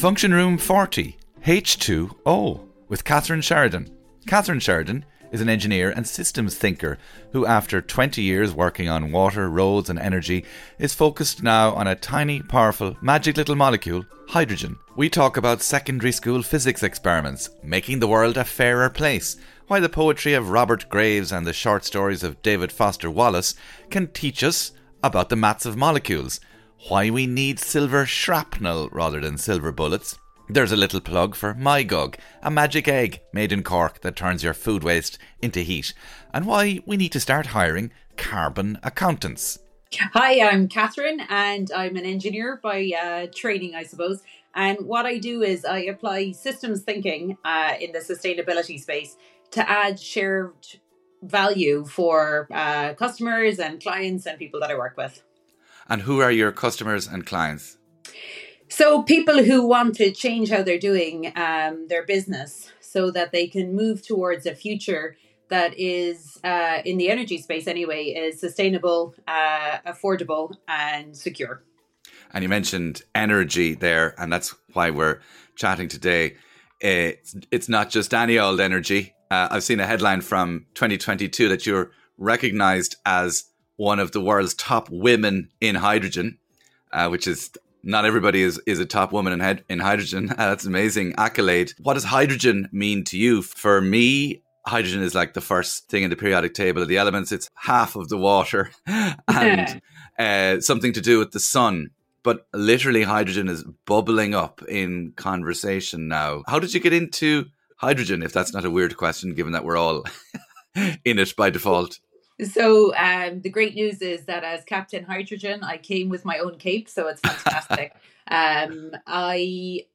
Function Room 40, H2O, with Catherine Sheridan. Catherine Sheridan is an engineer and systems thinker who, after 20 years working on water, roads, and energy, is focused now on a tiny, powerful, magic little molecule, hydrogen. We talk about secondary school physics experiments, making the world a fairer place, why the poetry of Robert Graves and the short stories of David Foster Wallace can teach us about the maths of molecules, why we need silver shrapnel rather than silver bullets, there's a little plug for MyGug, a magic egg made in Cork that turns your food waste into heat, and why we need to start hiring carbon accountants. Hi, I'm Catherine, and I'm an engineer by uh, training, I suppose. And what I do is I apply systems thinking uh, in the sustainability space to add shared value for uh, customers and clients and people that I work with. And who are your customers and clients? So, people who want to change how they're doing um, their business so that they can move towards a future that is, uh, in the energy space anyway, is sustainable, uh, affordable, and secure. And you mentioned energy there, and that's why we're chatting today. It's, it's not just any old energy. Uh, I've seen a headline from 2022 that you're recognized as one of the world's top women in hydrogen, uh, which is not everybody is, is a top woman in, in hydrogen. that's amazing accolade. What does hydrogen mean to you? For me, hydrogen is like the first thing in the periodic table of the elements. It's half of the water and uh, something to do with the sun. But literally, hydrogen is bubbling up in conversation now. How did you get into hydrogen, if that's not a weird question, given that we're all in it by default? So um, the great news is that as Captain Hydrogen, I came with my own cape, so it's fantastic. um, I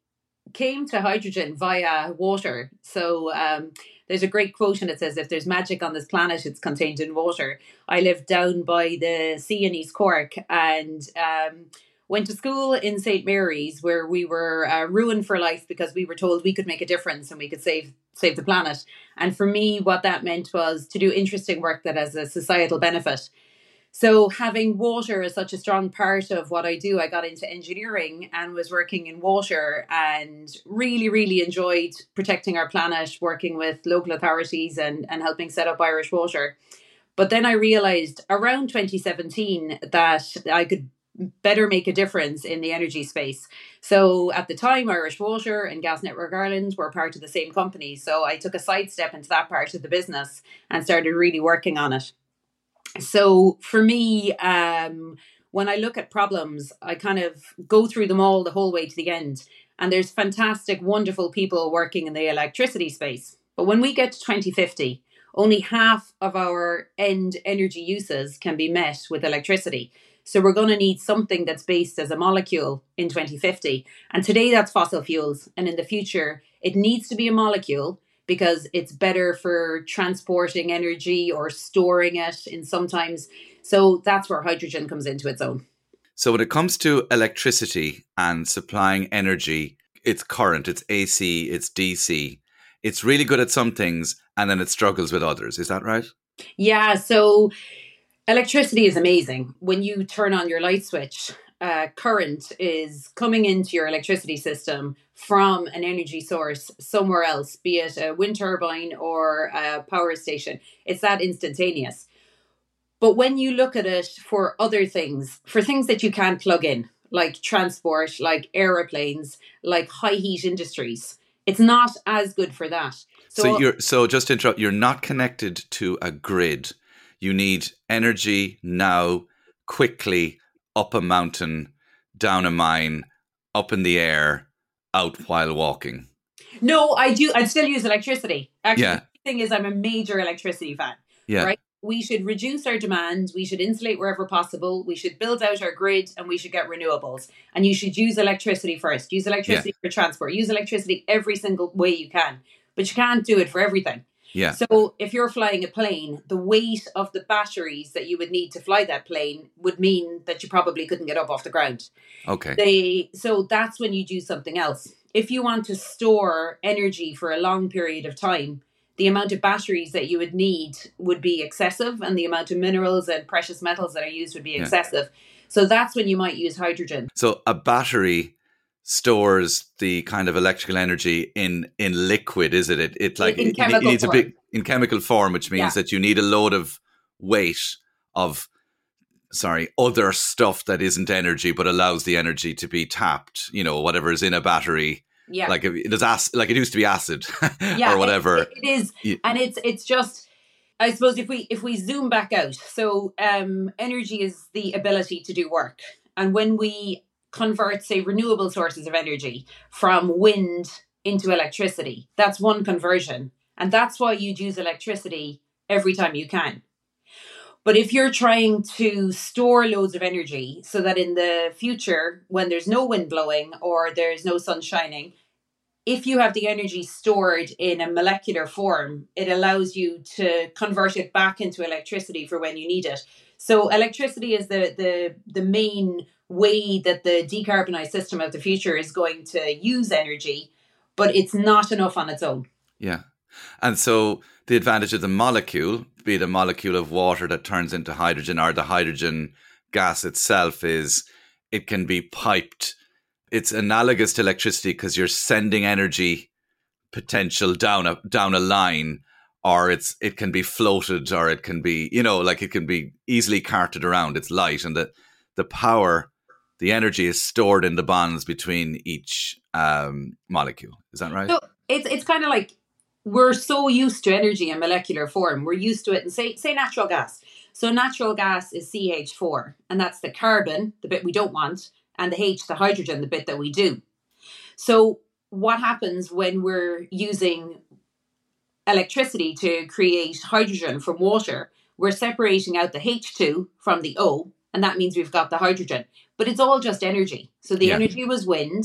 came to hydrogen via water. So um, there's a great quote and it says, "If there's magic on this planet, it's contained in water." I live down by the sea in East Cork, and um, went to school in St Mary's where we were uh, ruined for life because we were told we could make a difference and we could save save the planet. And for me, what that meant was to do interesting work that has a societal benefit. So having water as such a strong part of what I do, I got into engineering and was working in water and really, really enjoyed protecting our planet, working with local authorities and, and helping set up Irish Water. But then I realized around 2017 that I could better make a difference in the energy space. So at the time, Irish Water and Gas Network Ireland were part of the same company. So I took a sidestep into that part of the business and started really working on it. So for me, um, when I look at problems, I kind of go through them all the whole way to the end. And there's fantastic, wonderful people working in the electricity space. But when we get to 2050, only half of our end energy uses can be met with electricity. So we're going to need something that's based as a molecule in 2050. And today that's fossil fuels. And in the future, it needs to be a molecule because it's better for transporting energy or storing it in sometimes. So that's where hydrogen comes into its own. So when it comes to electricity and supplying energy, it's current, it's AC, it's DC. It's really good at some things and then it struggles with others. Is that right? Yeah. So Electricity is amazing. When you turn on your light switch, uh, current is coming into your electricity system from an energy source somewhere else, be it a wind turbine or a power station. It's that instantaneous. But when you look at it for other things, for things that you can't plug in, like transport, like aeroplanes, like high heat industries, it's not as good for that. So, so you're so just to interrupt, you're not connected to a grid you need energy now, quickly, up a mountain, down a mine, up in the air, out while walking. No, I do. I still use electricity. Actually, yeah. the thing is, I'm a major electricity fan. Yeah. Right. We should reduce our demand. We should insulate wherever possible. We should build out our grid and we should get renewables. And you should use electricity first. Use electricity yeah. for transport. Use electricity every single way you can. But you can't do it for everything. Yeah. So if you're flying a plane, the weight of the batteries that you would need to fly that plane would mean that you probably couldn't get up off the ground. Okay. They so that's when you do something else. If you want to store energy for a long period of time, the amount of batteries that you would need would be excessive and the amount of minerals and precious metals that are used would be excessive. Yeah. So that's when you might use hydrogen. So a battery stores the kind of electrical energy in in liquid is it it, it like In it, it needs a form. big in chemical form which means Yeah. that you need a load of weight of sorry other stuff that isn't energy but allows the energy to be tapped you know whatever is in a battery Yeah. like it does ac- like it used to be acid yeah, or whatever it- it is, Yeah. and it's it's just. I suppose if we if we zoom back out, so um, energy is the ability to do work, and when we convert, say, renewable sources of energy from wind into electricity, that's one conversion, and that's why you'd use electricity every time you can. But if you're trying to store loads of energy so that in the future, when there's no wind blowing or there's no sun shining, if you have the energy stored in a molecular form, it allows you to convert it back into electricity for when you need it. So electricity is the the the main way that the decarbonized system of the future is going to use energy, but it's not enough on its own. Yeah. And so the advantage of the molecule, be it a molecule of water that turns into hydrogen or the hydrogen gas itself, is it can be piped. It's analogous to electricity because you're sending energy potential down a down a line, or it's it can be floated, or it can be you know like it can be easily carted around. It's light, and the the power, the energy is stored in the bonds between each um, molecule. Is that right? So it's it's kind of like we're so used to energy in molecular form. We're used to it and say say natural gas. So natural gas is CH4, and that's the carbon, the bit we don't want, and the H, the hydrogen, the bit that we do. So what happens when we're using electricity to create hydrogen from water? We're separating out the H2 from the O, and that means we've got the hydrogen. But it's all just energy. So the Yeah. energy was wind,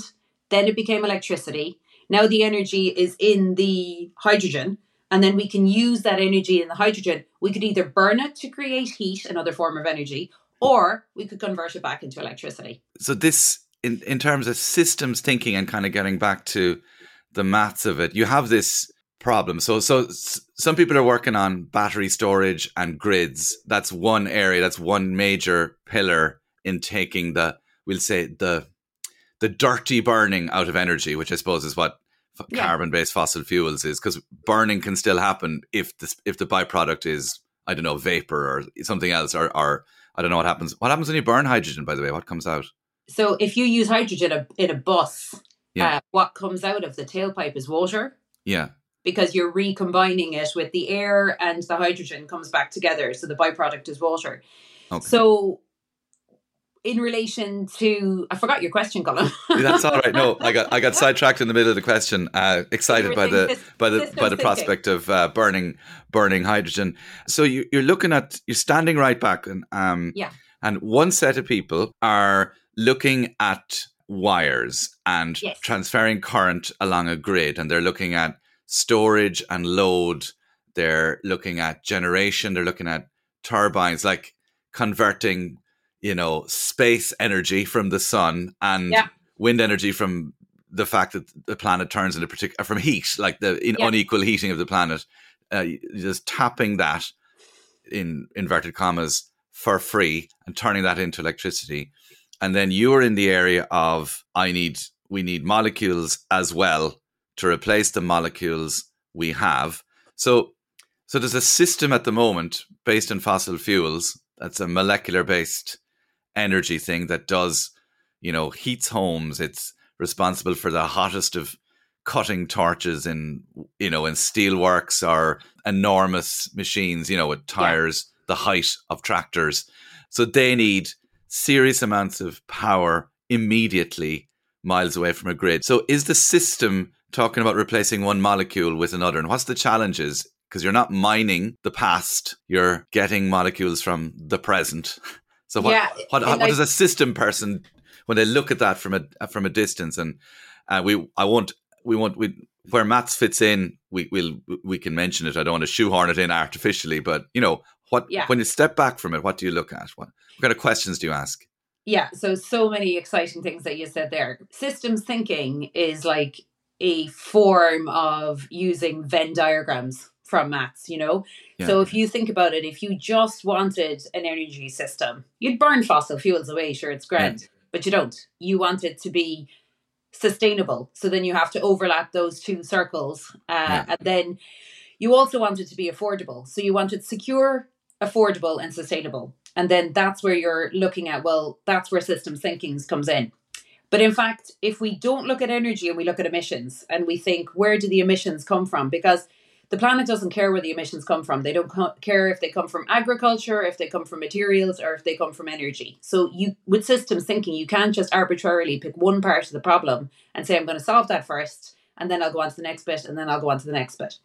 then it became electricity. Now the energy is in the hydrogen, and then we can use that energy in the hydrogen. We could either burn it to create heat, another form of energy, or we could convert it back into electricity. so this in in terms of systems thinking and kind of getting back to the maths of it you have this problem so so some people are working on battery storage and grids that's one area that's one major pillar in taking the we'll say the the dirty burning out of energy which i suppose is what f- Yeah. carbon based fossil fuels is because burning can still happen if the if the byproduct is i don't know vapor or something else or or I don't know what happens. What happens when you burn hydrogen, by the way? What comes out? So if you use hydrogen a- in a bus, Yeah. uh, what comes out of the tailpipe is water Yeah. Because you're recombining it with the air and the hydrogen comes back together. So the byproduct is water. Okay. So in relation to, I forgot your question, Colin. That's all right. No, I got I got sidetracked in the middle of the question. Uh, excited by the sys- by the by the thinking. prospect of uh, burning burning hydrogen. So you, you're looking at you're standing right back and um Yeah. and one set of people are looking at wires and Yes. transferring current along a grid, and they're looking at storage and load. They're looking at generation. They're looking at turbines, like converting, you know, space energy from the sun and Yeah. wind energy from the fact that the planet turns into particular from heat, like the in Yeah. unequal heating of the planet. Uh, just tapping that in inverted commas for free and turning that into electricity. And then you're in the area of I need we need molecules as well to replace the molecules we have. So so there's a system at the moment based on fossil fuels that's a molecular based energy thing that does, you know, heats homes. It's responsible for the hottest of cutting torches in you know in steelworks or enormous machines, you know, with tires the height of tractors. So they need serious amounts of power immediately miles away from a grid. So is the system talking about replacing one molecule with another? And what's the challenges? Because you're not mining the past, you're getting molecules from the present. So what Yeah, what, what I- does a system person when they look at that from a from a distance and uh, we I won't we won't we where maths fits in we will we can mention it I don't want to shoehorn it in artificially but you know what Yeah. when you step back from it what do you look at what, what kind of questions do you ask Yeah, so so many exciting things that you said there. Systems thinking is like a form of using Venn diagrams from maths, you know? So if you think about it, if you just wanted an energy system, you'd burn fossil fuels away, sure it's grand, but you don't. You want it to be sustainable. So then you have to overlap those two circles. Uh, yeah. And then you also want it to be affordable. So you want it secure, affordable, and sustainable. And then that's where you're looking at, well, that's where systems thinking comes in. But in fact, if we don't look at energy and we look at emissions and we think, where do the emissions come from? Because the planet doesn't care where the emissions come from. They don't co- care if they come from agriculture, if they come from materials, or if they come from energy. So you, with systems thinking, you can't just arbitrarily pick one part of the problem and say, I'm going to solve that first, and then I'll go on to the next bit, and then I'll go on to the next bit.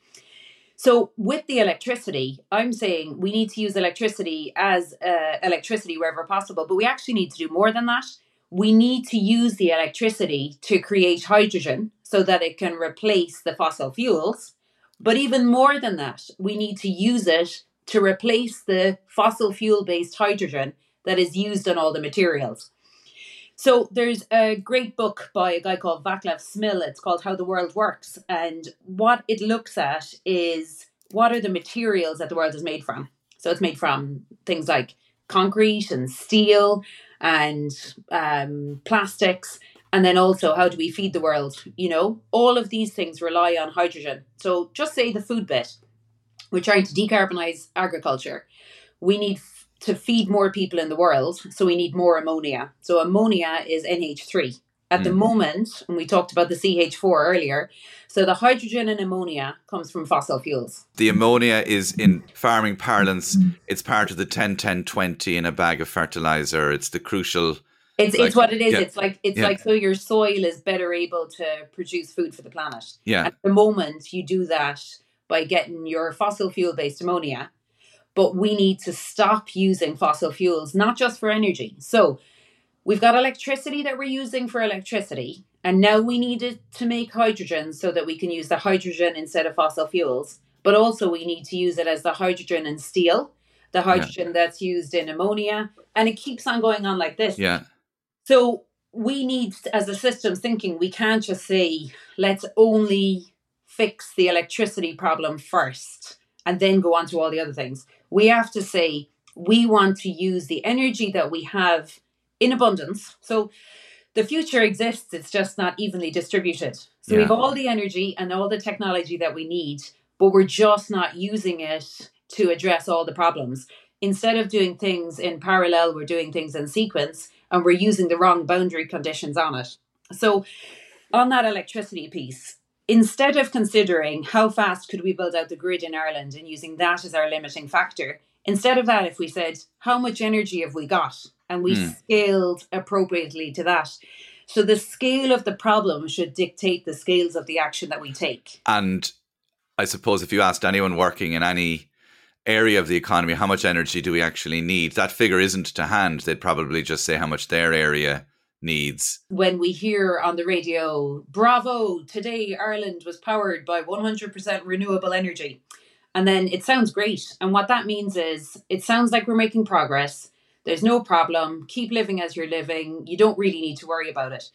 So with the electricity, I'm saying we need to use electricity as uh, electricity wherever possible, but we actually need to do more than that. We need to use the electricity to create hydrogen so that it can replace the fossil fuels. But even more than that, we need to use it to replace the fossil fuel based hydrogen that is used on all the materials. So there's a great book by a guy called Vaclav Smil. It's called How the World Works. And what it looks at is what are the materials that the world is made from? So it's made from things like concrete and steel and um, plastics. And then also, how do we feed the world? You know, all of these things rely on hydrogen. So just say the food bit. We're trying to decarbonize agriculture. We need to feed more people in the world, so we need more ammonia. So ammonia is NH3. At mm. the moment, and we talked about the CH4 earlier, so the hydrogen and ammonia comes from fossil fuels. The ammonia is in farming parlance, it's part of the 10 10 20 in a bag of fertilizer. It's the crucial it's like, it's what it is. Yeah. It's like it's yeah. like so your soil is better able to produce food for the planet. Yeah. At the moment you do that by getting your fossil fuel based ammonia but we need to stop using fossil fuels, not just for energy. So we've got electricity that we're using for electricity, and now we need it to make hydrogen so that we can use the hydrogen instead of fossil fuels. But also, we need to use it as the hydrogen in steel, the hydrogen yeah. that's used in ammonia, and it keeps on going on like this. Yeah. So we need, as a system thinking, we can't just say, let's only fix the electricity problem first and then go on to all the other things we have to say we want to use the energy that we have in abundance. So the future exists, it's just not evenly distributed. So yeah. we have all the energy and all the technology that we need, but we're just not using it to address all the problems. Instead of doing things in parallel, we're doing things in sequence and we're using the wrong boundary conditions on it. So, on that electricity piece, instead of considering how fast could we build out the grid in Ireland and using that as our limiting factor, instead of that, if we said, how much energy have we got? And we mm. scaled appropriately to that. So the scale of the problem should dictate the scales of the action that we take. And I suppose if you asked anyone working in any area of the economy, how much energy do we actually need? That figure isn't to hand. They'd probably just say how much their area needs. When we hear on the radio, bravo, today Ireland was powered by 100% renewable energy. And then it sounds great. And what that means is it sounds like we're making progress. There's no problem. Keep living as you're living. You don't really need to worry about it.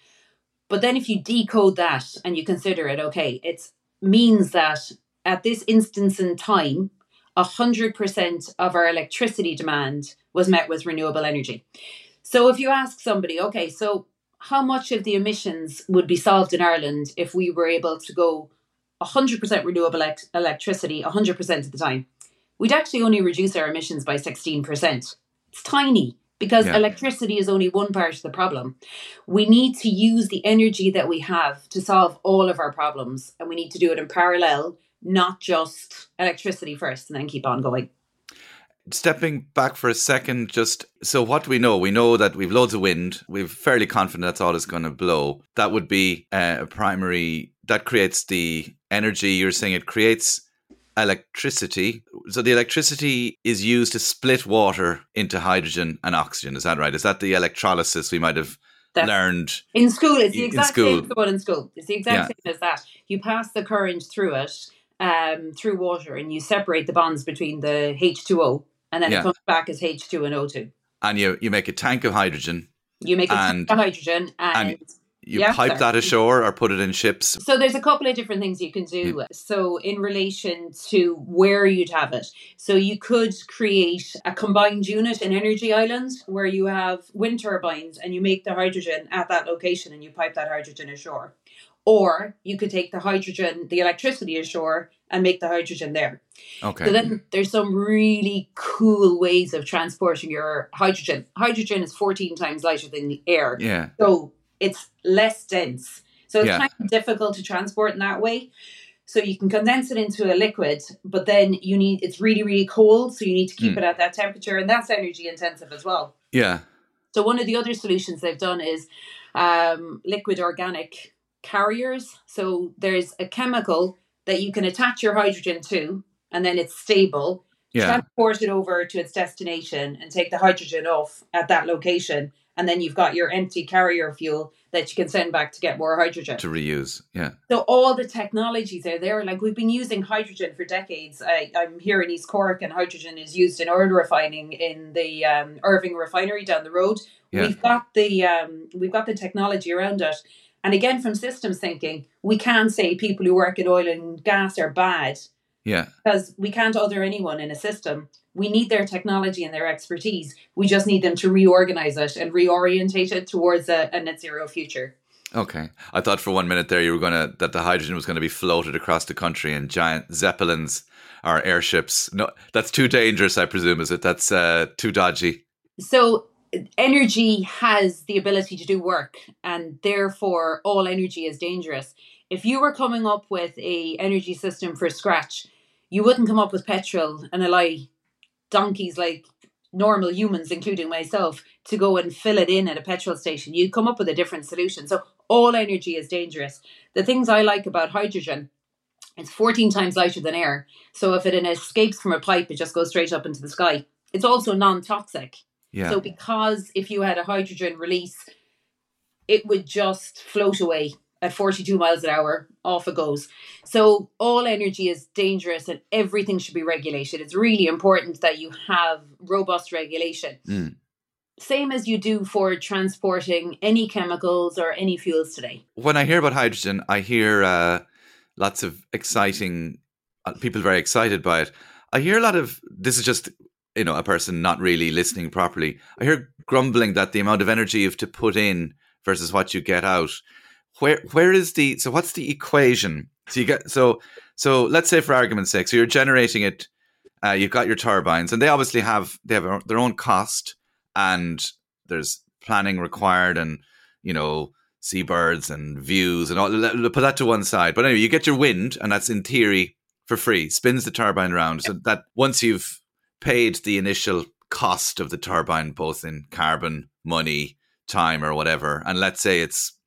But then if you decode that and you consider it, okay, it means that at this instance in time, 100% of our electricity demand was met with renewable energy. So if you ask somebody, okay, so how much of the emissions would be solved in Ireland if we were able to go 100% renewable electricity 100% of the time? We'd actually only reduce our emissions by 16%. It's tiny because yeah. electricity is only one part of the problem. We need to use the energy that we have to solve all of our problems, and we need to do it in parallel, not just electricity first and then keep on going stepping back for a second, just so what do we know? We know that we've loads of wind. We're fairly confident that's all it's going to blow. That would be uh, a primary, that creates the energy. You're saying it creates electricity. So the electricity is used to split water into hydrogen and oxygen. Is that right? Is that the electrolysis we might have That's, learned in school? It's the exact same as in school. It's the exact yeah. same as that. You pass the current through it. Um, through water and you separate the bonds between the H2O and then yeah. it comes back as H2 and O2. And you, you make a tank of hydrogen. You make a tank of hydrogen and, and you pipe that ashore or put it in ships. So there's a couple of different things you can do. Mm. So in relation to where you'd have it. So you could create a combined unit in Energy Island where you have wind turbines and you make the hydrogen at that location and you pipe that hydrogen ashore. Or you could take the hydrogen, the electricity ashore and make the hydrogen there. Okay. So then there's some really cool ways of transporting your hydrogen. Hydrogen is 14 times lighter than the air. yeah. So it's less dense. So it's Yeah. kind of difficult to transport in that way. So you can condense it into a liquid, but then you need it's really, really cold. So you need to keep Hmm. it at that temperature, and that's energy intensive as well. Yeah. So one of the other solutions they've done is um, liquid organic carriers. So there's a chemical that you can attach your hydrogen to, and then it's stable. Yeah. Transport it over to its destination and take the hydrogen off at that location, and then you've got your empty carrier fuel that you can send back to get more hydrogen. To reuse. Yeah. So all the technologies are there. Like we've been using hydrogen for decades. I, I'm here in East Cork, and hydrogen is used in oil refining in the um, Irving refinery down the road. Yeah. We've got the um, we've got the technology around it. And again, from systems thinking, we can't say people who work in oil and gas are bad Yeah. because we can't other anyone in a system. We need their technology and their expertise. We just need them to reorganize it and reorientate it towards a, a net zero future. Okay. I thought for one minute there you were going to, that the hydrogen was going to be floated across the country in giant zeppelins or airships. No, that's too dangerous, I presume, is it? That's uh, too dodgy. So energy has the ability to do work and therefore all energy is dangerous. If you were coming up with a energy system for scratch, you wouldn't come up with petrol and a allow donkeys like normal humans, including myself, to go and fill it in at a petrol station. You'd come up with a different solution. So all energy is dangerous. The things I like about hydrogen, it's 14 times lighter than air. So if it escapes from a pipe, it just goes straight up into the sky. It's also non-toxic. Yeah. So because if you had a hydrogen release, it would just float away at 42 miles an hour, off it goes. So all energy is dangerous and everything should be regulated. It's really important that you have robust regulation. Mm. Same as you do for transporting any chemicals or any fuels today. when I hear about hydrogen, I hear uh, lots of exciting uh, people very excited by it. I hear a lot of this is just you know a person not really listening properly. I hear grumbling that the amount of energy you have to put in versus what you get out. Where where is the so what's the equation? So you get so so let's say for argument's sake, so you're generating it. Uh, you've got your turbines, and they obviously have they have their own cost, and there's planning required, and you know seabirds and views and all. Put that to one side. But anyway, you get your wind, and that's in theory for free. Spins the turbine around, so that once you've paid the initial cost of the turbine, both in carbon, money, time, or whatever, and let's say it's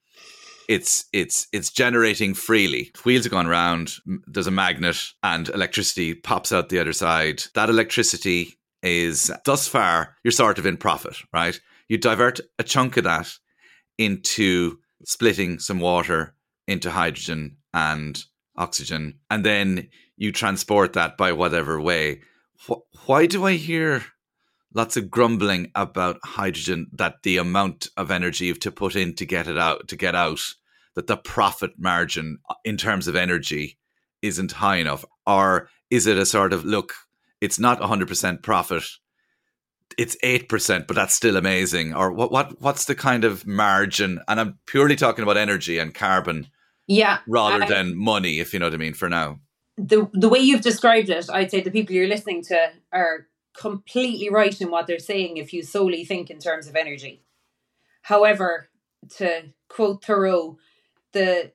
it's it's it's generating freely. Wheels are going round. There's a magnet, and electricity pops out the other side. That electricity is thus far you're sort of in profit, right? You divert a chunk of that into splitting some water into hydrogen and oxygen, and then you transport that by whatever way. Wh- Why do I hear lots of grumbling about hydrogen that the amount of energy you have to put in to get it out to get out that the profit margin uh, in terms of energy isn't high enough. Or is it a sort of look it's not 100% profit it's 8% but that's still amazing. Or what what what's the kind of margin? And I'm purely talking about energy and carbon Yeah. rather I- than money if you know what I mean for now. The the way you've described it, I'd say the people you're listening to are completely right in what they're saying if you solely think in terms of energy. However, to quote Thoreau, the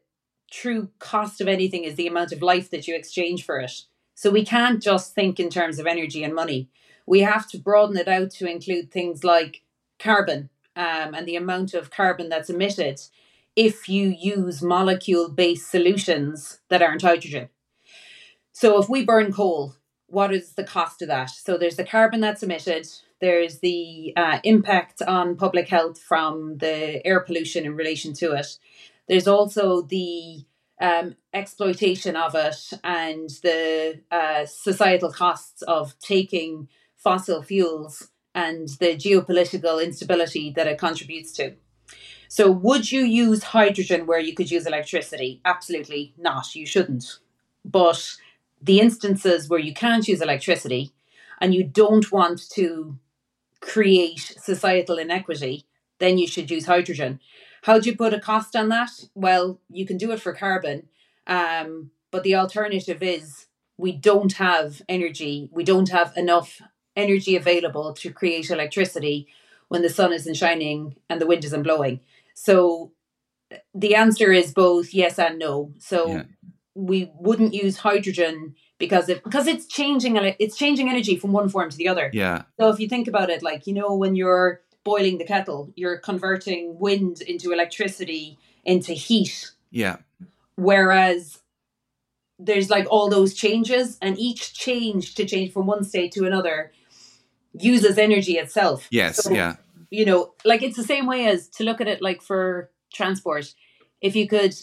true cost of anything is the amount of life that you exchange for it. So we can't just think in terms of energy and money. We have to broaden it out to include things like carbon um, and the amount of carbon that's emitted if you use molecule based solutions that aren't hydrogen. So if we burn coal, what is the cost of that? So there's the carbon that's emitted. There's the uh, impact on public health from the air pollution in relation to it. There's also the um, exploitation of it and the uh, societal costs of taking fossil fuels and the geopolitical instability that it contributes to. So, would you use hydrogen where you could use electricity? Absolutely not. You shouldn't. But the instances where you can't use electricity and you don't want to create societal inequity, then you should use hydrogen. How do you put a cost on that? Well, you can do it for carbon, um, but the alternative is we don't have energy, we don't have enough energy available to create electricity when the sun isn't shining and the wind isn't blowing. So the answer is both yes and no. So yeah. We wouldn't use hydrogen because it because it's changing it's changing energy from one form to the other. Yeah. So if you think about it, like you know, when you're boiling the kettle, you're converting wind into electricity into heat. Yeah. Whereas there's like all those changes, and each change to change from one state to another uses energy itself. Yes. So, yeah. You know, like it's the same way as to look at it like for transport. If you could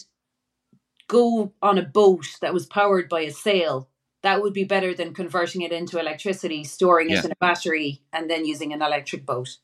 go on a boat that was powered by a sail that would be better than converting it into electricity, storing it in a battery, and then using an electric boat.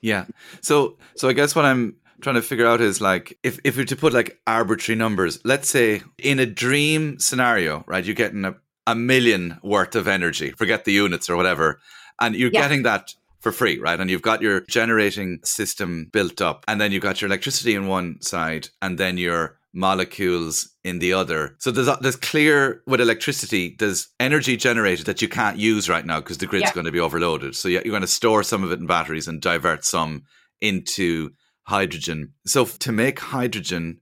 Yeah. So so I guess what I'm trying to figure out is like if if you're to put like arbitrary numbers, let's say in a dream scenario, right, you're getting a, a million worth of energy, forget the units or whatever, and you're yeah. getting that for free, right? And you've got your generating system built up, and then you've got your electricity in one side, and then your molecules in the other. So there's there's clear with electricity, there's energy generated that you can't use right now because the grid's yeah. going to be overloaded. So you're going to store some of it in batteries and divert some into hydrogen. So to make hydrogen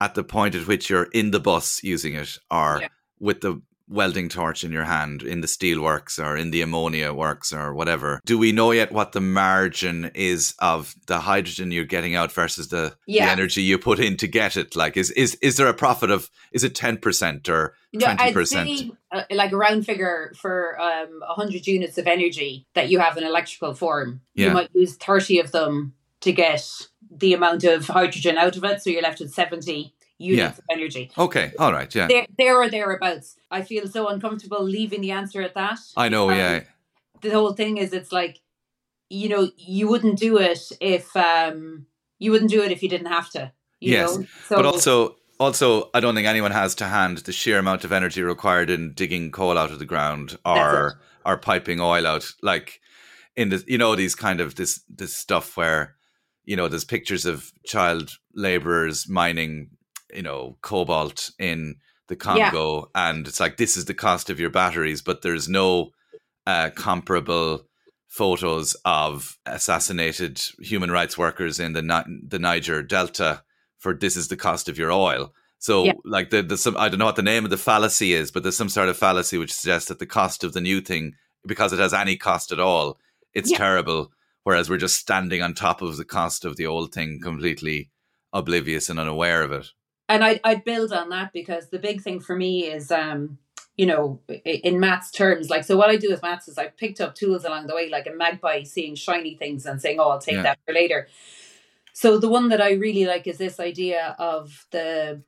at the point at which you're in the bus using it or yeah. with the welding torch in your hand in the steel works or in the ammonia works or whatever do we know yet what the margin is of the hydrogen you're getting out versus the, yeah. the energy you put in to get it like is is is there a profit of is it 10% or 20% uh, like a round figure for um 100 units of energy that you have in electrical form yeah. you might use 30 of them to get the amount of hydrogen out of it so you're left with 70 units yeah. of energy. Okay, all right, yeah. There, there or thereabouts. I feel so uncomfortable leaving the answer at that. I know, um, yeah. The whole thing is, it's like, you know, you wouldn't do it if um you wouldn't do it if you didn't have to. yes, so, but also. Also, I don't think anyone has to hand the sheer amount of energy required in digging coal out of the ground or or piping oil out. Like in the, you know, these kind of this this stuff where you know there's pictures of child laborers mining you know cobalt in the Congo, yeah. and it's like this is the cost of your batteries, but there's no uh, comparable photos of assassinated human rights workers in the the Niger Delta for this is the cost of your oil. So, yeah. like, the, the some I don't know what the name of the fallacy is, but there's some sort of fallacy which suggests that the cost of the new thing, because it has any cost at all, it's yeah. terrible. Whereas we're just standing on top of the cost of the old thing, completely oblivious and unaware of it and I'd, I'd build on that because the big thing for me is um you know in maths terms like so what I do with maths is I picked up tools along the way like a magpie seeing shiny things and saying oh I'll take yeah. that for later. So the one that I really like is this idea of the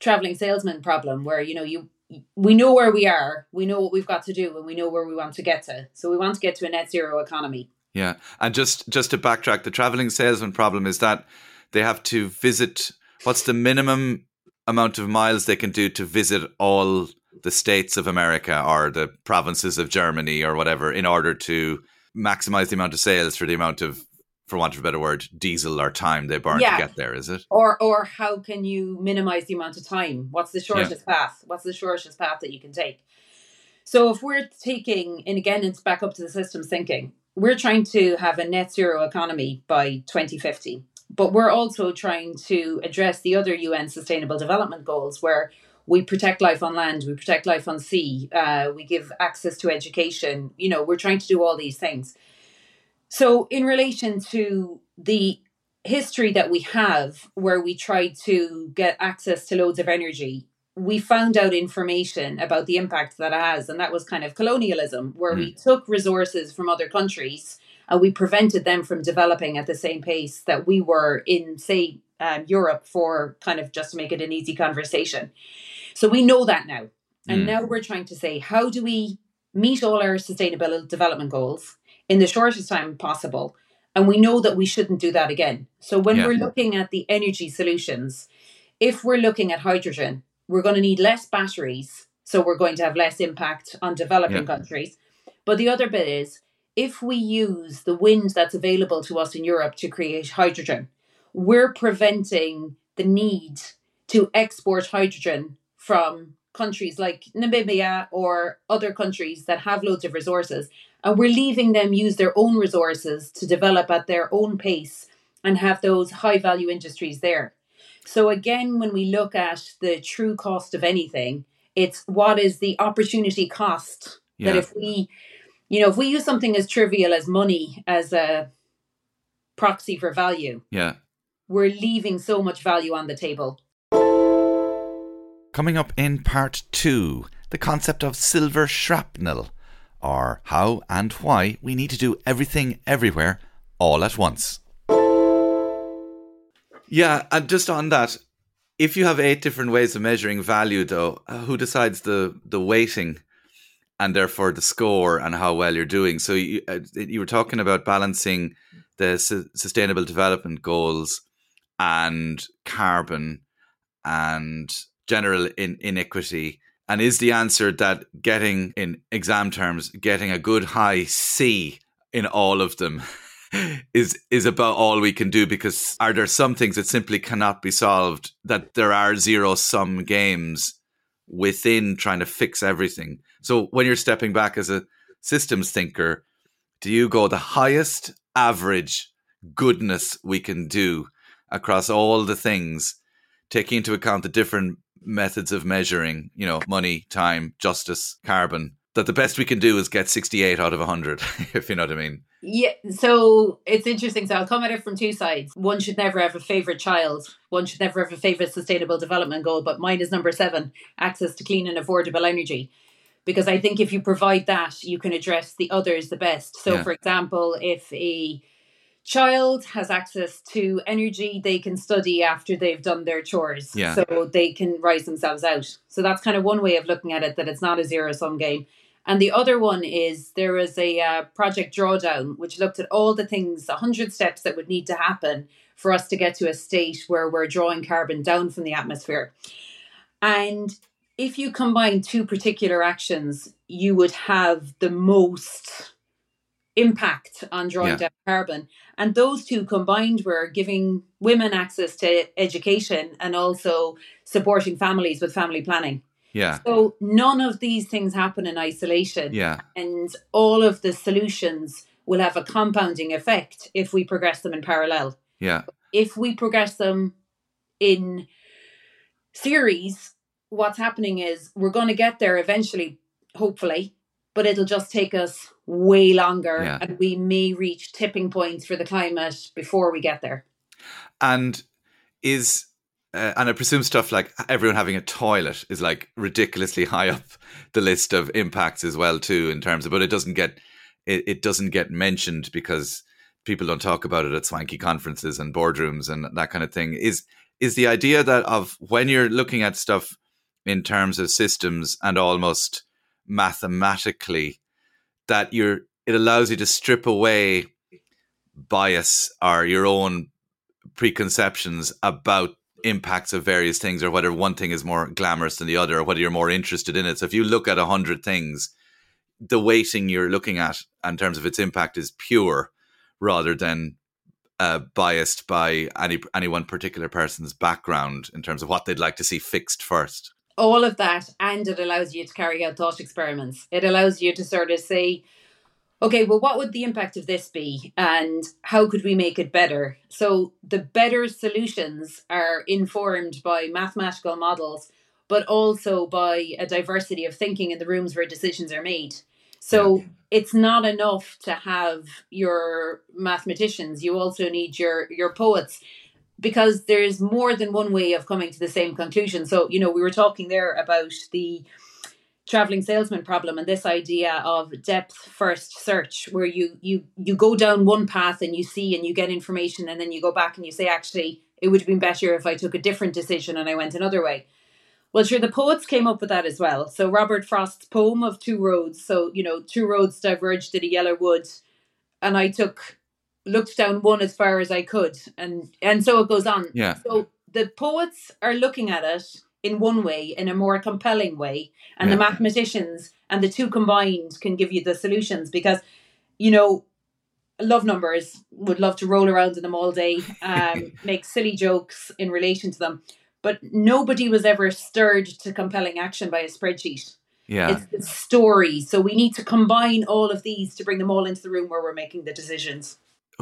traveling salesman problem where you know you we know where we are, we know what we've got to do and we know where we want to get to. So we want to get to a net zero economy. Yeah. And just just to backtrack the traveling salesman problem is that they have to visit what's the minimum amount of miles they can do to visit all the states of America or the provinces of Germany or whatever in order to maximize the amount of sales for the amount of for want of a better word diesel or time they burn yeah. to get there is it? Or or how can you minimize the amount of time? What's the shortest yeah. path? What's the shortest path that you can take? So if we're taking and again it's back up to the systems thinking we're trying to have a net zero economy by 2050 but we're also trying to address the other UN Sustainable Development Goals, where we protect life on land, we protect life on sea, uh, we give access to education. You know, we're trying to do all these things. So, in relation to the history that we have, where we tried to get access to loads of energy, we found out information about the impact that it has. And that was kind of colonialism, where mm. we took resources from other countries and we prevented them from developing at the same pace that we were in, say, um, Europe for kind of just to make it an easy conversation. So we know that now. And mm. now we're trying to say, how do we meet all our sustainable development goals in the shortest time possible And we know that we shouldn't do that again. So when Yeah. we're looking at the energy solutions, if we're looking at hydrogen, we're going to need less batteries. So we're going to have less impact on developing Yeah. countries. But the other bit is if we use the wind that's available to us in Europe to create hydrogen, we're preventing the need to export hydrogen from countries like Namibia or other countries that have loads of resources. And we're leaving them use their own resources to develop at their own pace and have those high value industries there. So, again, when we look at the true cost of anything, it's what is the opportunity cost that if we, you know, if we use something as trivial as money as a proxy for value, Yeah. we're leaving so much value on the table. Coming up in part two, the concept of silver shrapnel, or how and why we need to do everything everywhere all at once. Yeah, and just on that, if you have eight different ways of measuring value, though, uh, who decides the the weighting and therefore the score and how well you're doing? So you uh, you were talking about balancing the su- sustainable development goals and carbon and general in- inequity. And is the answer that getting, in exam terms, getting a good high C in all of them is is about all we can do? Because are there some things that simply cannot be solved? That there are zero sum games within trying to fix everything. So when you're stepping back as a systems thinker, do you go the highest average goodness we can do across all the things, taking into account the different methods of measuring, you know, money, time, justice, carbon, that the best we can do is get 68 out of 100, if you know what I mean. Yeah, so it's interesting. So I'll come at it from two sides. One should never have a favorite child. One should never have a favorite sustainable development goal. But mine is number seven: access to clean and affordable energy. Because I think if you provide that, you can address the others the best. So, Yeah. for example, if a child has access to energy, they can study after they've done their chores. Yeah. So they can rise themselves out. So that's kind of one way of looking at it. That it's not a zero sum game. And the other one is there was a uh, project drawdown which looked at all the things, 100 steps that would need to happen for us to get to a state where we're drawing carbon down from the atmosphere. And if you combine two particular actions, you would have the most impact on drawing Yeah. down carbon. And those two combined were giving women access to education and also supporting families with family planning. Yeah. So none of these things happen in isolation. Yeah. And all of the solutions will have a compounding effect if we progress them in parallel. Yeah. If we progress them in series, what's happening is we're going to get there eventually, hopefully, but it'll just take us way longer Yeah. and we may reach tipping points for the climate before we get there. And is uh, and I presume stuff like everyone having a toilet is like ridiculously high up the list of impacts as well too in terms of but it doesn't get it, it doesn't get mentioned because people don't talk about it at swanky conferences and boardrooms and that kind of thing is is the idea that of when you're looking at stuff in terms of systems and almost mathematically that you're it allows you to strip away bias or your own preconceptions about impacts of various things or whether one thing is more glamorous than the other or whether you're more interested in it. So if you look at a hundred things, the weighting you're looking at in terms of its impact is pure rather than uh, biased by any any one particular person's background in terms of what they'd like to see fixed first. All of that and it allows you to carry out thought experiments. It allows you to sort of say okay well what would the impact of this be and how could we make it better? So the better solutions are informed by mathematical models but also by a diversity of thinking in the rooms where decisions are made. So it's not enough to have your mathematicians. You also need your your poets because there's more than one way of coming to the same conclusion. So, you know, we were talking there about the traveling salesman problem and this idea of depth first search where you you you go down one path and you see and you get information and then you go back and you say actually it would have been better if I took a different decision and I went another way. Well, sure, the poets came up with that as well. So Robert Frost's poem of two roads. So, you know, two roads diverged in a yellow wood, and I took looked down one as far as I could, and and so it goes on. Yeah. So the poets are looking at it in one way, in a more compelling way, and Yeah. the mathematicians and the two combined can give you the solutions because, you know, love numbers would love to roll around in them all day, um, make silly jokes in relation to them, but nobody was ever stirred to compelling action by a spreadsheet. Yeah. It's the story. So we need to combine all of these to bring them all into the room where we're making the decisions.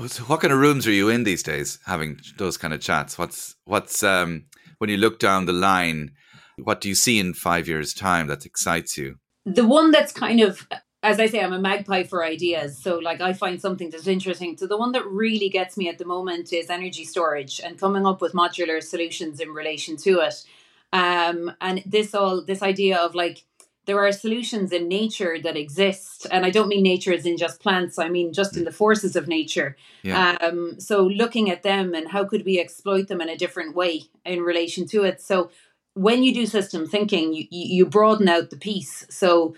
So what kind of rooms are you in these days having those kind of chats? What's what's um when you look down the line, what do you see in five years' time that excites you? The one that's kind of, as I say, I'm a magpie for ideas. So, like, I find something that's interesting. So, the one that really gets me at the moment is energy storage and coming up with modular solutions in relation to it. Um, and this all, this idea of like, there are solutions in nature that exist. And I don't mean nature as in just plants, I mean just in the forces of nature. Yeah. Um, so looking at them and how could we exploit them in a different way in relation to it. So when you do system thinking, you, you broaden out the piece. So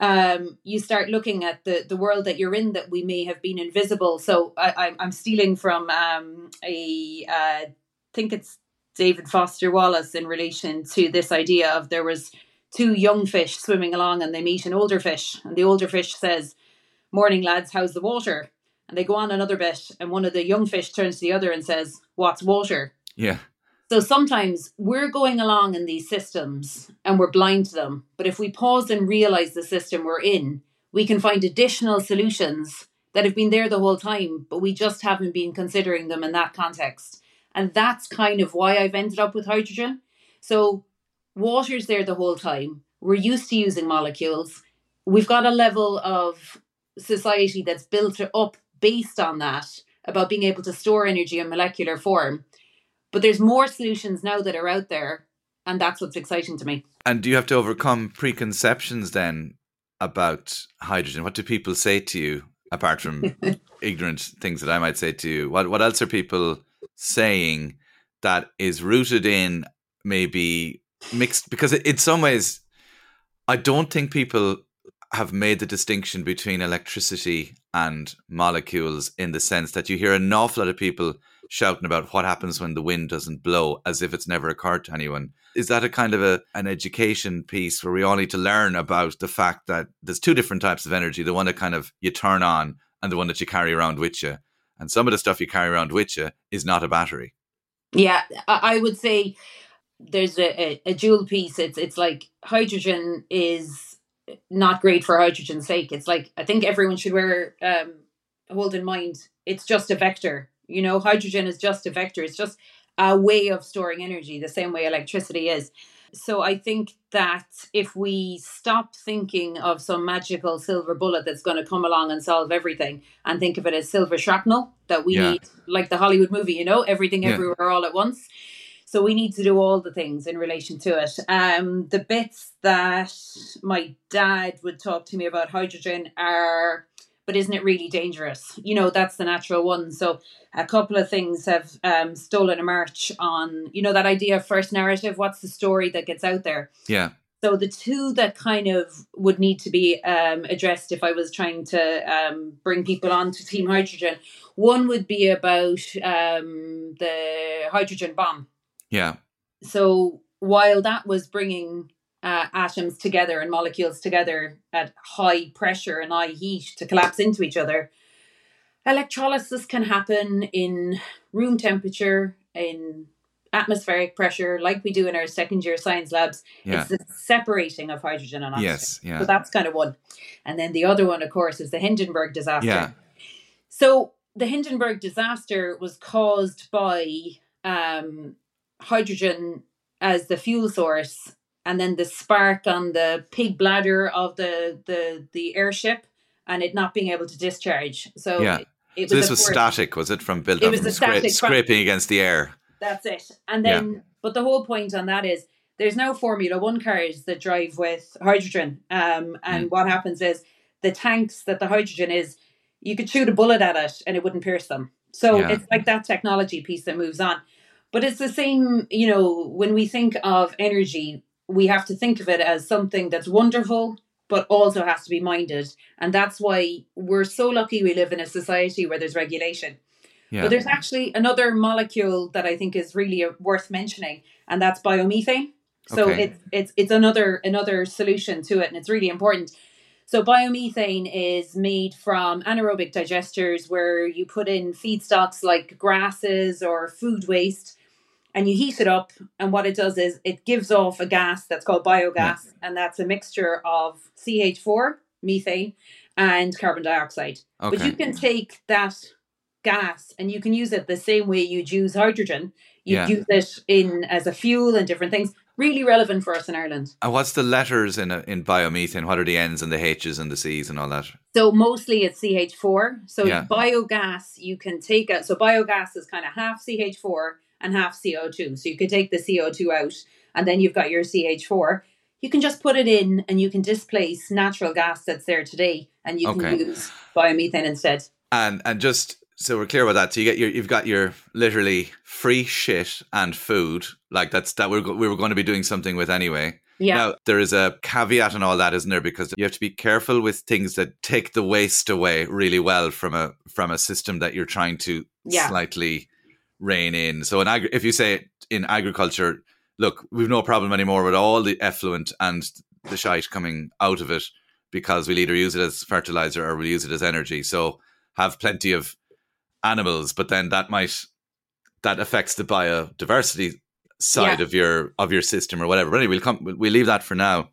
um, you start looking at the, the world that you're in that we may have been invisible. So I, I'm- I'm stealing from um, a, uh, I think it's David Foster Wallace in relation to this idea of there was two young fish swimming along and they meet an older fish and the older fish says, "Morning lads, how's the water?" And they go on another bit and one of the young fish turns to the other and says, "What's water?" Yeah. So sometimes we're going along in these systems and we're blind to them. But if we pause and realize the system we're in, we can find additional solutions that have been there the whole time, but we just haven't been considering them in that context. And that's kind of why I've ended up with hydrogen. So water's there the whole time. We're used to using molecules. We've got a level of society that's built up based on that about being able to store energy in molecular form. But there's more solutions now that are out there, and that's what's exciting to me. And do you have to overcome preconceptions then about hydrogen? What do people say to you apart from ignorant things that I might say to you? What what else are people saying that is rooted in maybe mixed because in some ways I don't think people have made the distinction between electricity and molecules in the sense that you hear an awful lot of people shouting about what happens when the wind doesn't blow as if it's never occurred to anyone. Is that a kind of a an education piece where we all need to learn about the fact that there's two different types of energy, the one that kind of you turn on and the one that you carry around with you. And some of the stuff you carry around with you is not a battery. Yeah, I I would say there's a, a, a dual piece. It's it's like hydrogen is not great for hydrogen's sake. It's like I think everyone should wear um, hold in mind it's just a vector. You know, hydrogen is just a vector. It's just a way of storing energy, the same way electricity is. So I think that if we stop thinking of some magical silver bullet that's going to come along and solve everything, and think of it as silver shrapnel that we Yeah. need, like the Hollywood movie, you know, everything Yeah. everywhere all at once. So we need to do all the things in relation to it. Um, the bits that my dad would talk to me about hydrogen are, but isn't it really dangerous? You know, that's the natural one. So a couple of things have um, stolen a march on, you know, that idea of first narrative. What's the story that gets out there? Yeah. So the two that kind of would need to be um, addressed if I was trying to um, bring people on to Team Hydrogen, one would be about um, the hydrogen bomb. Yeah. So while that was bringing uh, atoms together and molecules together at high pressure and high heat to collapse into each other, electrolysis can happen in room temperature, in atmospheric pressure, like we do in our second year science labs. Yeah. It's the separating of hydrogen and oxygen. Yes. Yeah. So that's kind of one. And then the other one, of course, is the Hindenburg disaster. Yeah. So the Hindenburg disaster was caused by um, hydrogen as the fuel source, and then the spark on the pig bladder of the the the airship, and it not being able to discharge. So Yeah. it, it So this was force- static, was it, from build It up was from a scra- scraping against the air? That's it. And Yeah. then, but the whole point on that is there's now Formula One cars that drive with hydrogen. Um, and what happens is the tanks that the hydrogen is, you could shoot a bullet at it and it wouldn't pierce them. So Yeah. it's like that technology piece that moves on. But it's the same, you know, when we think of energy, we have to think of it as something that's wonderful but also has to be minded. And that's why we're so lucky we live in a society where there's regulation. Yeah. But there's actually another molecule that I think is really uh, worth mentioning, and that's biomethane. So okay. it's it's it's another another solution to it, and it's really important. So biomethane is made from anaerobic digesters, where you put in feedstocks like grasses or food waste, and you heat it up. And what it does is it gives off a gas that's called biogas, and that's a mixture of CH4, methane, and carbon dioxide. Okay. But you can take that gas and you can use it the same way you'd use hydrogen. You yeah. use it in as a fuel and different things really relevant for us in Ireland. And what's the letters in a, in biomethane? What are the N's and the H's and the C's and all that? So mostly it's CH4. So yeah. biogas you can take it. So biogas is kind of half CH4 and half CO2. So you could take the CO2 out and then you've got your CH4. You can just put it in and you can displace natural gas that's there today and you can use biomethane instead. And and just so we're clear about that. So you get your, you've got your literally free shit and food, like that's that we're we were going to be doing something with anyway. Yeah. Now there is a caveat and all that, isn't there? Because you have to be careful with things that take the waste away really well from a from a system that you're trying to yeah. slightly rein in. So in agri- if you say in agriculture, look, we've no problem anymore with all the effluent and the shite coming out of it because we'll either use it as fertilizer or we'll use it as energy. So have plenty of animals, but then that might that affects the biodiversity side yeah. of your of your system or whatever. But anyway, we'll come we'll leave that for now.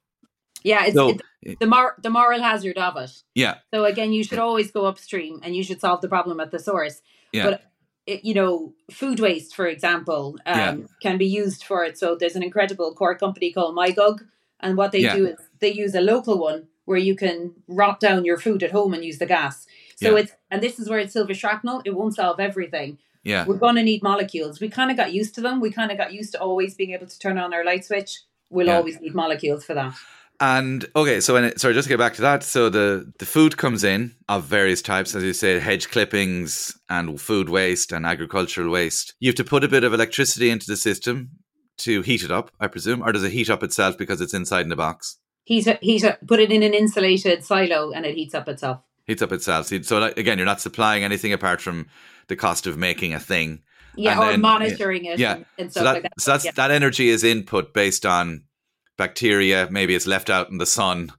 Yeah, it's, so, it's the mar- the moral hazard of it. Yeah. So again, you should always go upstream and you should solve the problem at the source. Yeah. But you know, food waste, for example, um, yeah. can be used for it. So there's an incredible Cork company called MyGug, and what they yeah. do is they use a local one where you can rot down your food at home and use the gas. So yeah. it's and this is where it's silver shrapnel. It won't solve everything. Yeah. We're gonna need molecules. We kind of got used to them. We kind of got used to always being able to turn on our light switch. We'll always need molecules for that. And okay, so when it, sorry, just to get back to that. So the the food comes in of various types, as you say, hedge clippings and food waste and agricultural waste. You have to put a bit of electricity into the system to heat it up, I presume, or does it heat up itself because it's inside in the box? Heat, heat, put it in an insulated silo, and it heats up itself heats up itself. So again, you're not supplying anything apart from the cost of making a thing. Yeah, and or then, monitoring it. Yeah, and, and so that, like that. so that's yeah. that energy is input based on bacteria. Maybe it's left out in the sun,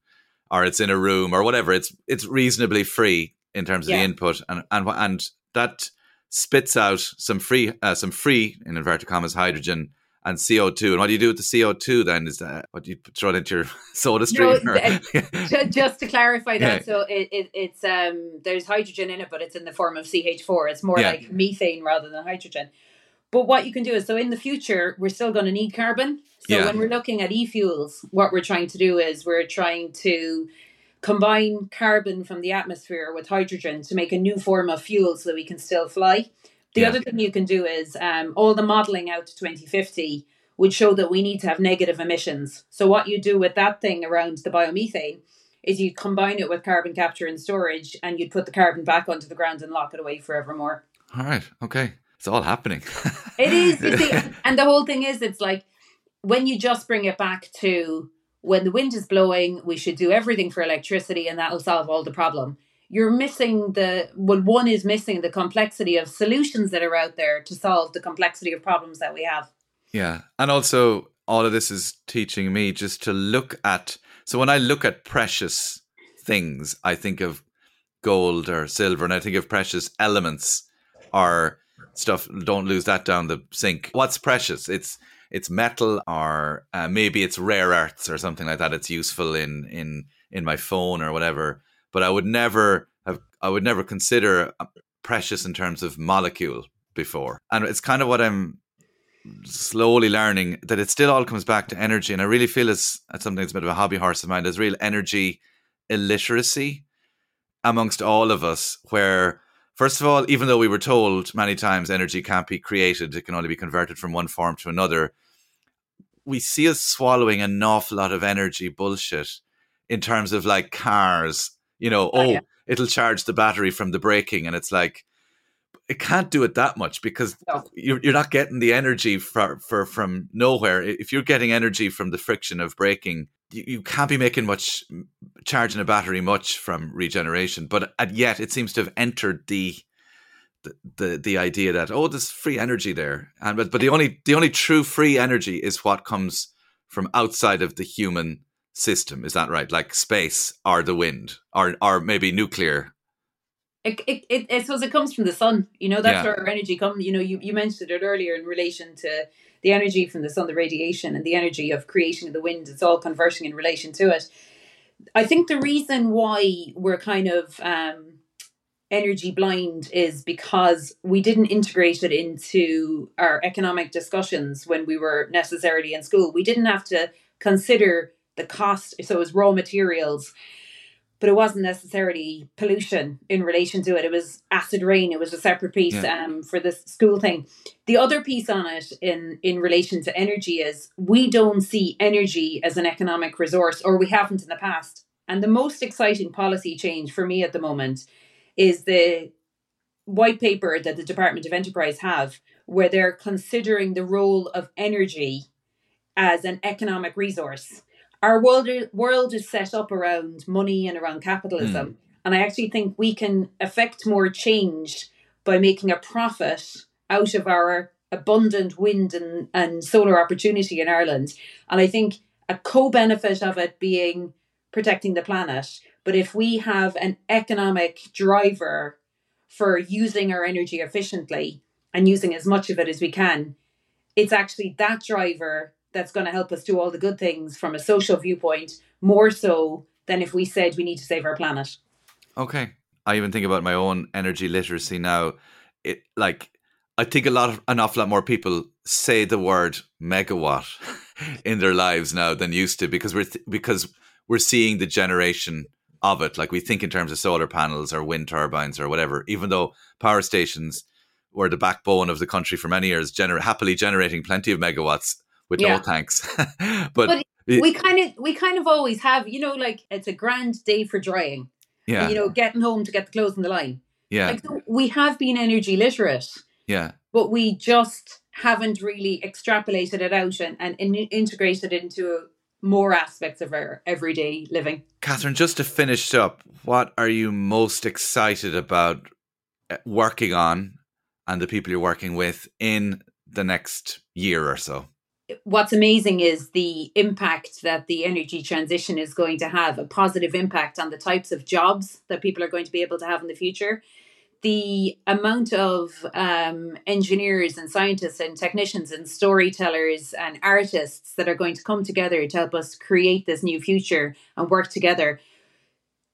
or it's in a room, or whatever. It's it's reasonably free in terms of yeah. the input, and and and that spits out some free uh, some free in inverted commas hydrogen and CO2. And what do you do with the CO2 then? Is that what you throw it into your soda stream? No, uh, just to clarify that, yeah. so it, it, it's um there's hydrogen in it, but it's in the form of CH4. It's more yeah. like methane rather than hydrogen. But what you can do is so in the future we're still going to need carbon. So yeah. when we're looking at e-fuels, what we're trying to do is we're trying to combine carbon from the atmosphere with hydrogen to make a new form of fuel so that we can still fly. The yeah. other thing you can do is um, all the modeling out to 2050 would show that we need to have negative emissions. So what you do with that thing around the biomethane is you combine it with carbon capture and storage and you'd put the carbon back onto the ground and lock it away forevermore. All right. Okay. It's all happening. it is. See, and the whole thing is it's like when you just bring it back to when the wind is blowing, we should do everything for electricity and that'll solve all the problem you're missing the well one is missing the complexity of solutions that are out there to solve the complexity of problems that we have yeah and also all of this is teaching me just to look at so when i look at precious things i think of gold or silver and i think of precious elements or stuff don't lose that down the sink what's precious it's it's metal or uh, maybe it's rare earths or something like that it's useful in in in my phone or whatever but I would never have I would never consider precious in terms of molecule before. And it's kind of what I'm slowly learning that it still all comes back to energy. And I really feel it's something that's a bit of a hobby horse of mine. There's real energy illiteracy amongst all of us, where first of all, even though we were told many times energy can't be created, it can only be converted from one form to another. We see us swallowing an awful lot of energy bullshit in terms of like cars you know, oh, oh yeah. it'll charge the battery from the braking, and it's like it can't do it that much because no. you're you're not getting the energy for, for from nowhere. If you're getting energy from the friction of braking, you, you can't be making much charging a battery much from regeneration, but yet it seems to have entered the the, the idea that oh there's free energy there and but but the only the only true free energy is what comes from outside of the human system is that right like space or the wind or or maybe nuclear it, it, it, I suppose it comes from the sun. You know, that's yeah. where our energy comes. You know, you, you mentioned it earlier in relation to the energy from the sun, the radiation, and the energy of creation of the wind. It's all converting in relation to it. I think the reason why we're kind of um, energy blind is because we didn't integrate it into our economic discussions when we were necessarily in school. We didn't have to consider the cost, so it was raw materials, but it wasn't necessarily pollution in relation to it. It was acid rain. It was a separate piece yeah. um, for this school thing. The other piece on it in in relation to energy is we don't see energy as an economic resource, or we haven't in the past. And the most exciting policy change for me at the moment is the white paper that the Department of Enterprise have, where they're considering the role of energy as an economic resource. Our world, world is set up around money and around capitalism. Mm. And I actually think we can affect more change by making a profit out of our abundant wind and, and solar opportunity in Ireland. And I think a co benefit of it being protecting the planet, but if we have an economic driver for using our energy efficiently and using as much of it as we can, it's actually that driver that's going to help us do all the good things from a social viewpoint more so than if we said we need to save our planet. Okay. I even think about my own energy literacy now. It like I think a lot of an awful lot more people say the word megawatt in their lives now than used to because we're th- because we're seeing the generation of it. Like we think in terms of solar panels or wind turbines or whatever, even though power stations were the backbone of the country for many years, gener- happily generating plenty of megawatts with yeah. no tanks. but, but we kind of we kind of always have, you know, like it's a grand day for drying. Yeah. You know, getting home to get the clothes in the line. Yeah. Like, so we have been energy literate. Yeah. But we just haven't really extrapolated it out and, and in, integrated it into more aspects of our everyday living. Catherine, just to finish up, what are you most excited about uh, working on and the people you're working with in the next year or so? What's amazing is the impact that the energy transition is going to have, a positive impact on the types of jobs that people are going to be able to have in the future. The amount of um, engineers and scientists and technicians and storytellers and artists that are going to come together to help us create this new future and work together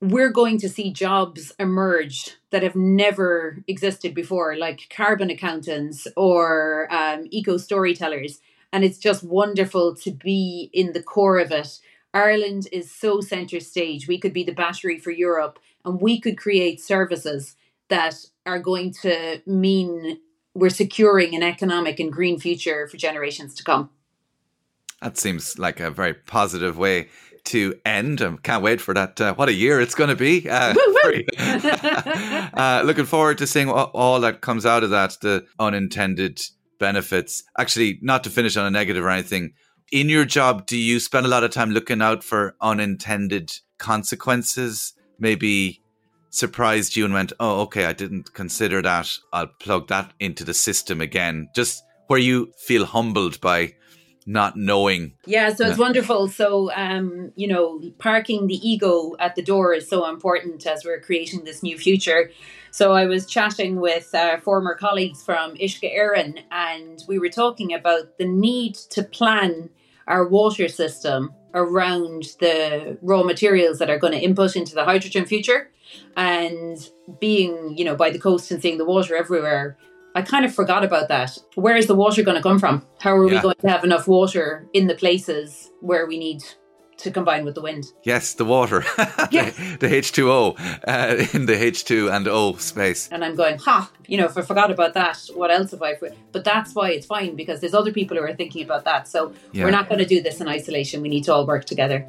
we're going to see jobs emerge that have never existed before like carbon accountants or um, eco storytellers and it's just wonderful to be in the core of it ireland is so center stage we could be the battery for europe and we could create services that are going to mean we're securing an economic and green future for generations to come. That seems like a very positive way to end. I can't wait for that. Uh, what a year it's going to be. Uh, uh, looking forward to seeing all, all that comes out of that, the unintended benefits. Actually, not to finish on a negative or anything. In your job, do you spend a lot of time looking out for unintended consequences? Maybe surprised you and went, oh, okay, I didn't consider that. I'll plug that into the system again. Just where you feel humbled by not knowing. Yeah, so it's wonderful. So, um, you know, parking the ego at the door is so important as we're creating this new future. So, I was chatting with our former colleagues from Uisce Éireann, and we were talking about the need to plan our water system around the raw materials that are going to input into the hydrogen future. And being you know by the coast and seeing the water everywhere i kind of forgot about that. Where is the water going to come from? How are yeah. we going to have enough water in the places where we need to combine with the wind. Yes, the water, yes. the, the, H2O uh, in the H2 and O space. And I'm going, ha, you know, if I forgot about that, what else have I? But that's why it's fine because there's other people who are thinking about that. So yeah. we're not going to do this in isolation. We need to all work together.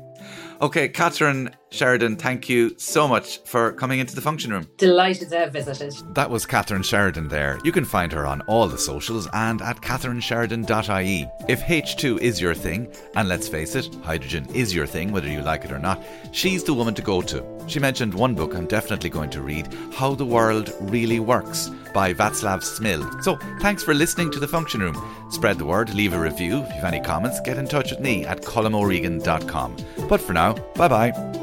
Okay, Catherine Sheridan, thank you so much for coming into the function room. Delighted to have visited. That was Catherine Sheridan there. You can find her on all the socials and at catherinesheridan.ie. If H2 is your thing, and let's face it, hydrogen is your thing, whether you like it or not, she's the woman to go to. She mentioned one book I'm definitely going to read How the World Really Works by Václav Smil. So thanks for listening to The Function Room. Spread the word, leave a review. If you have any comments, get in touch with me at columoregan.com. But for now, bye bye.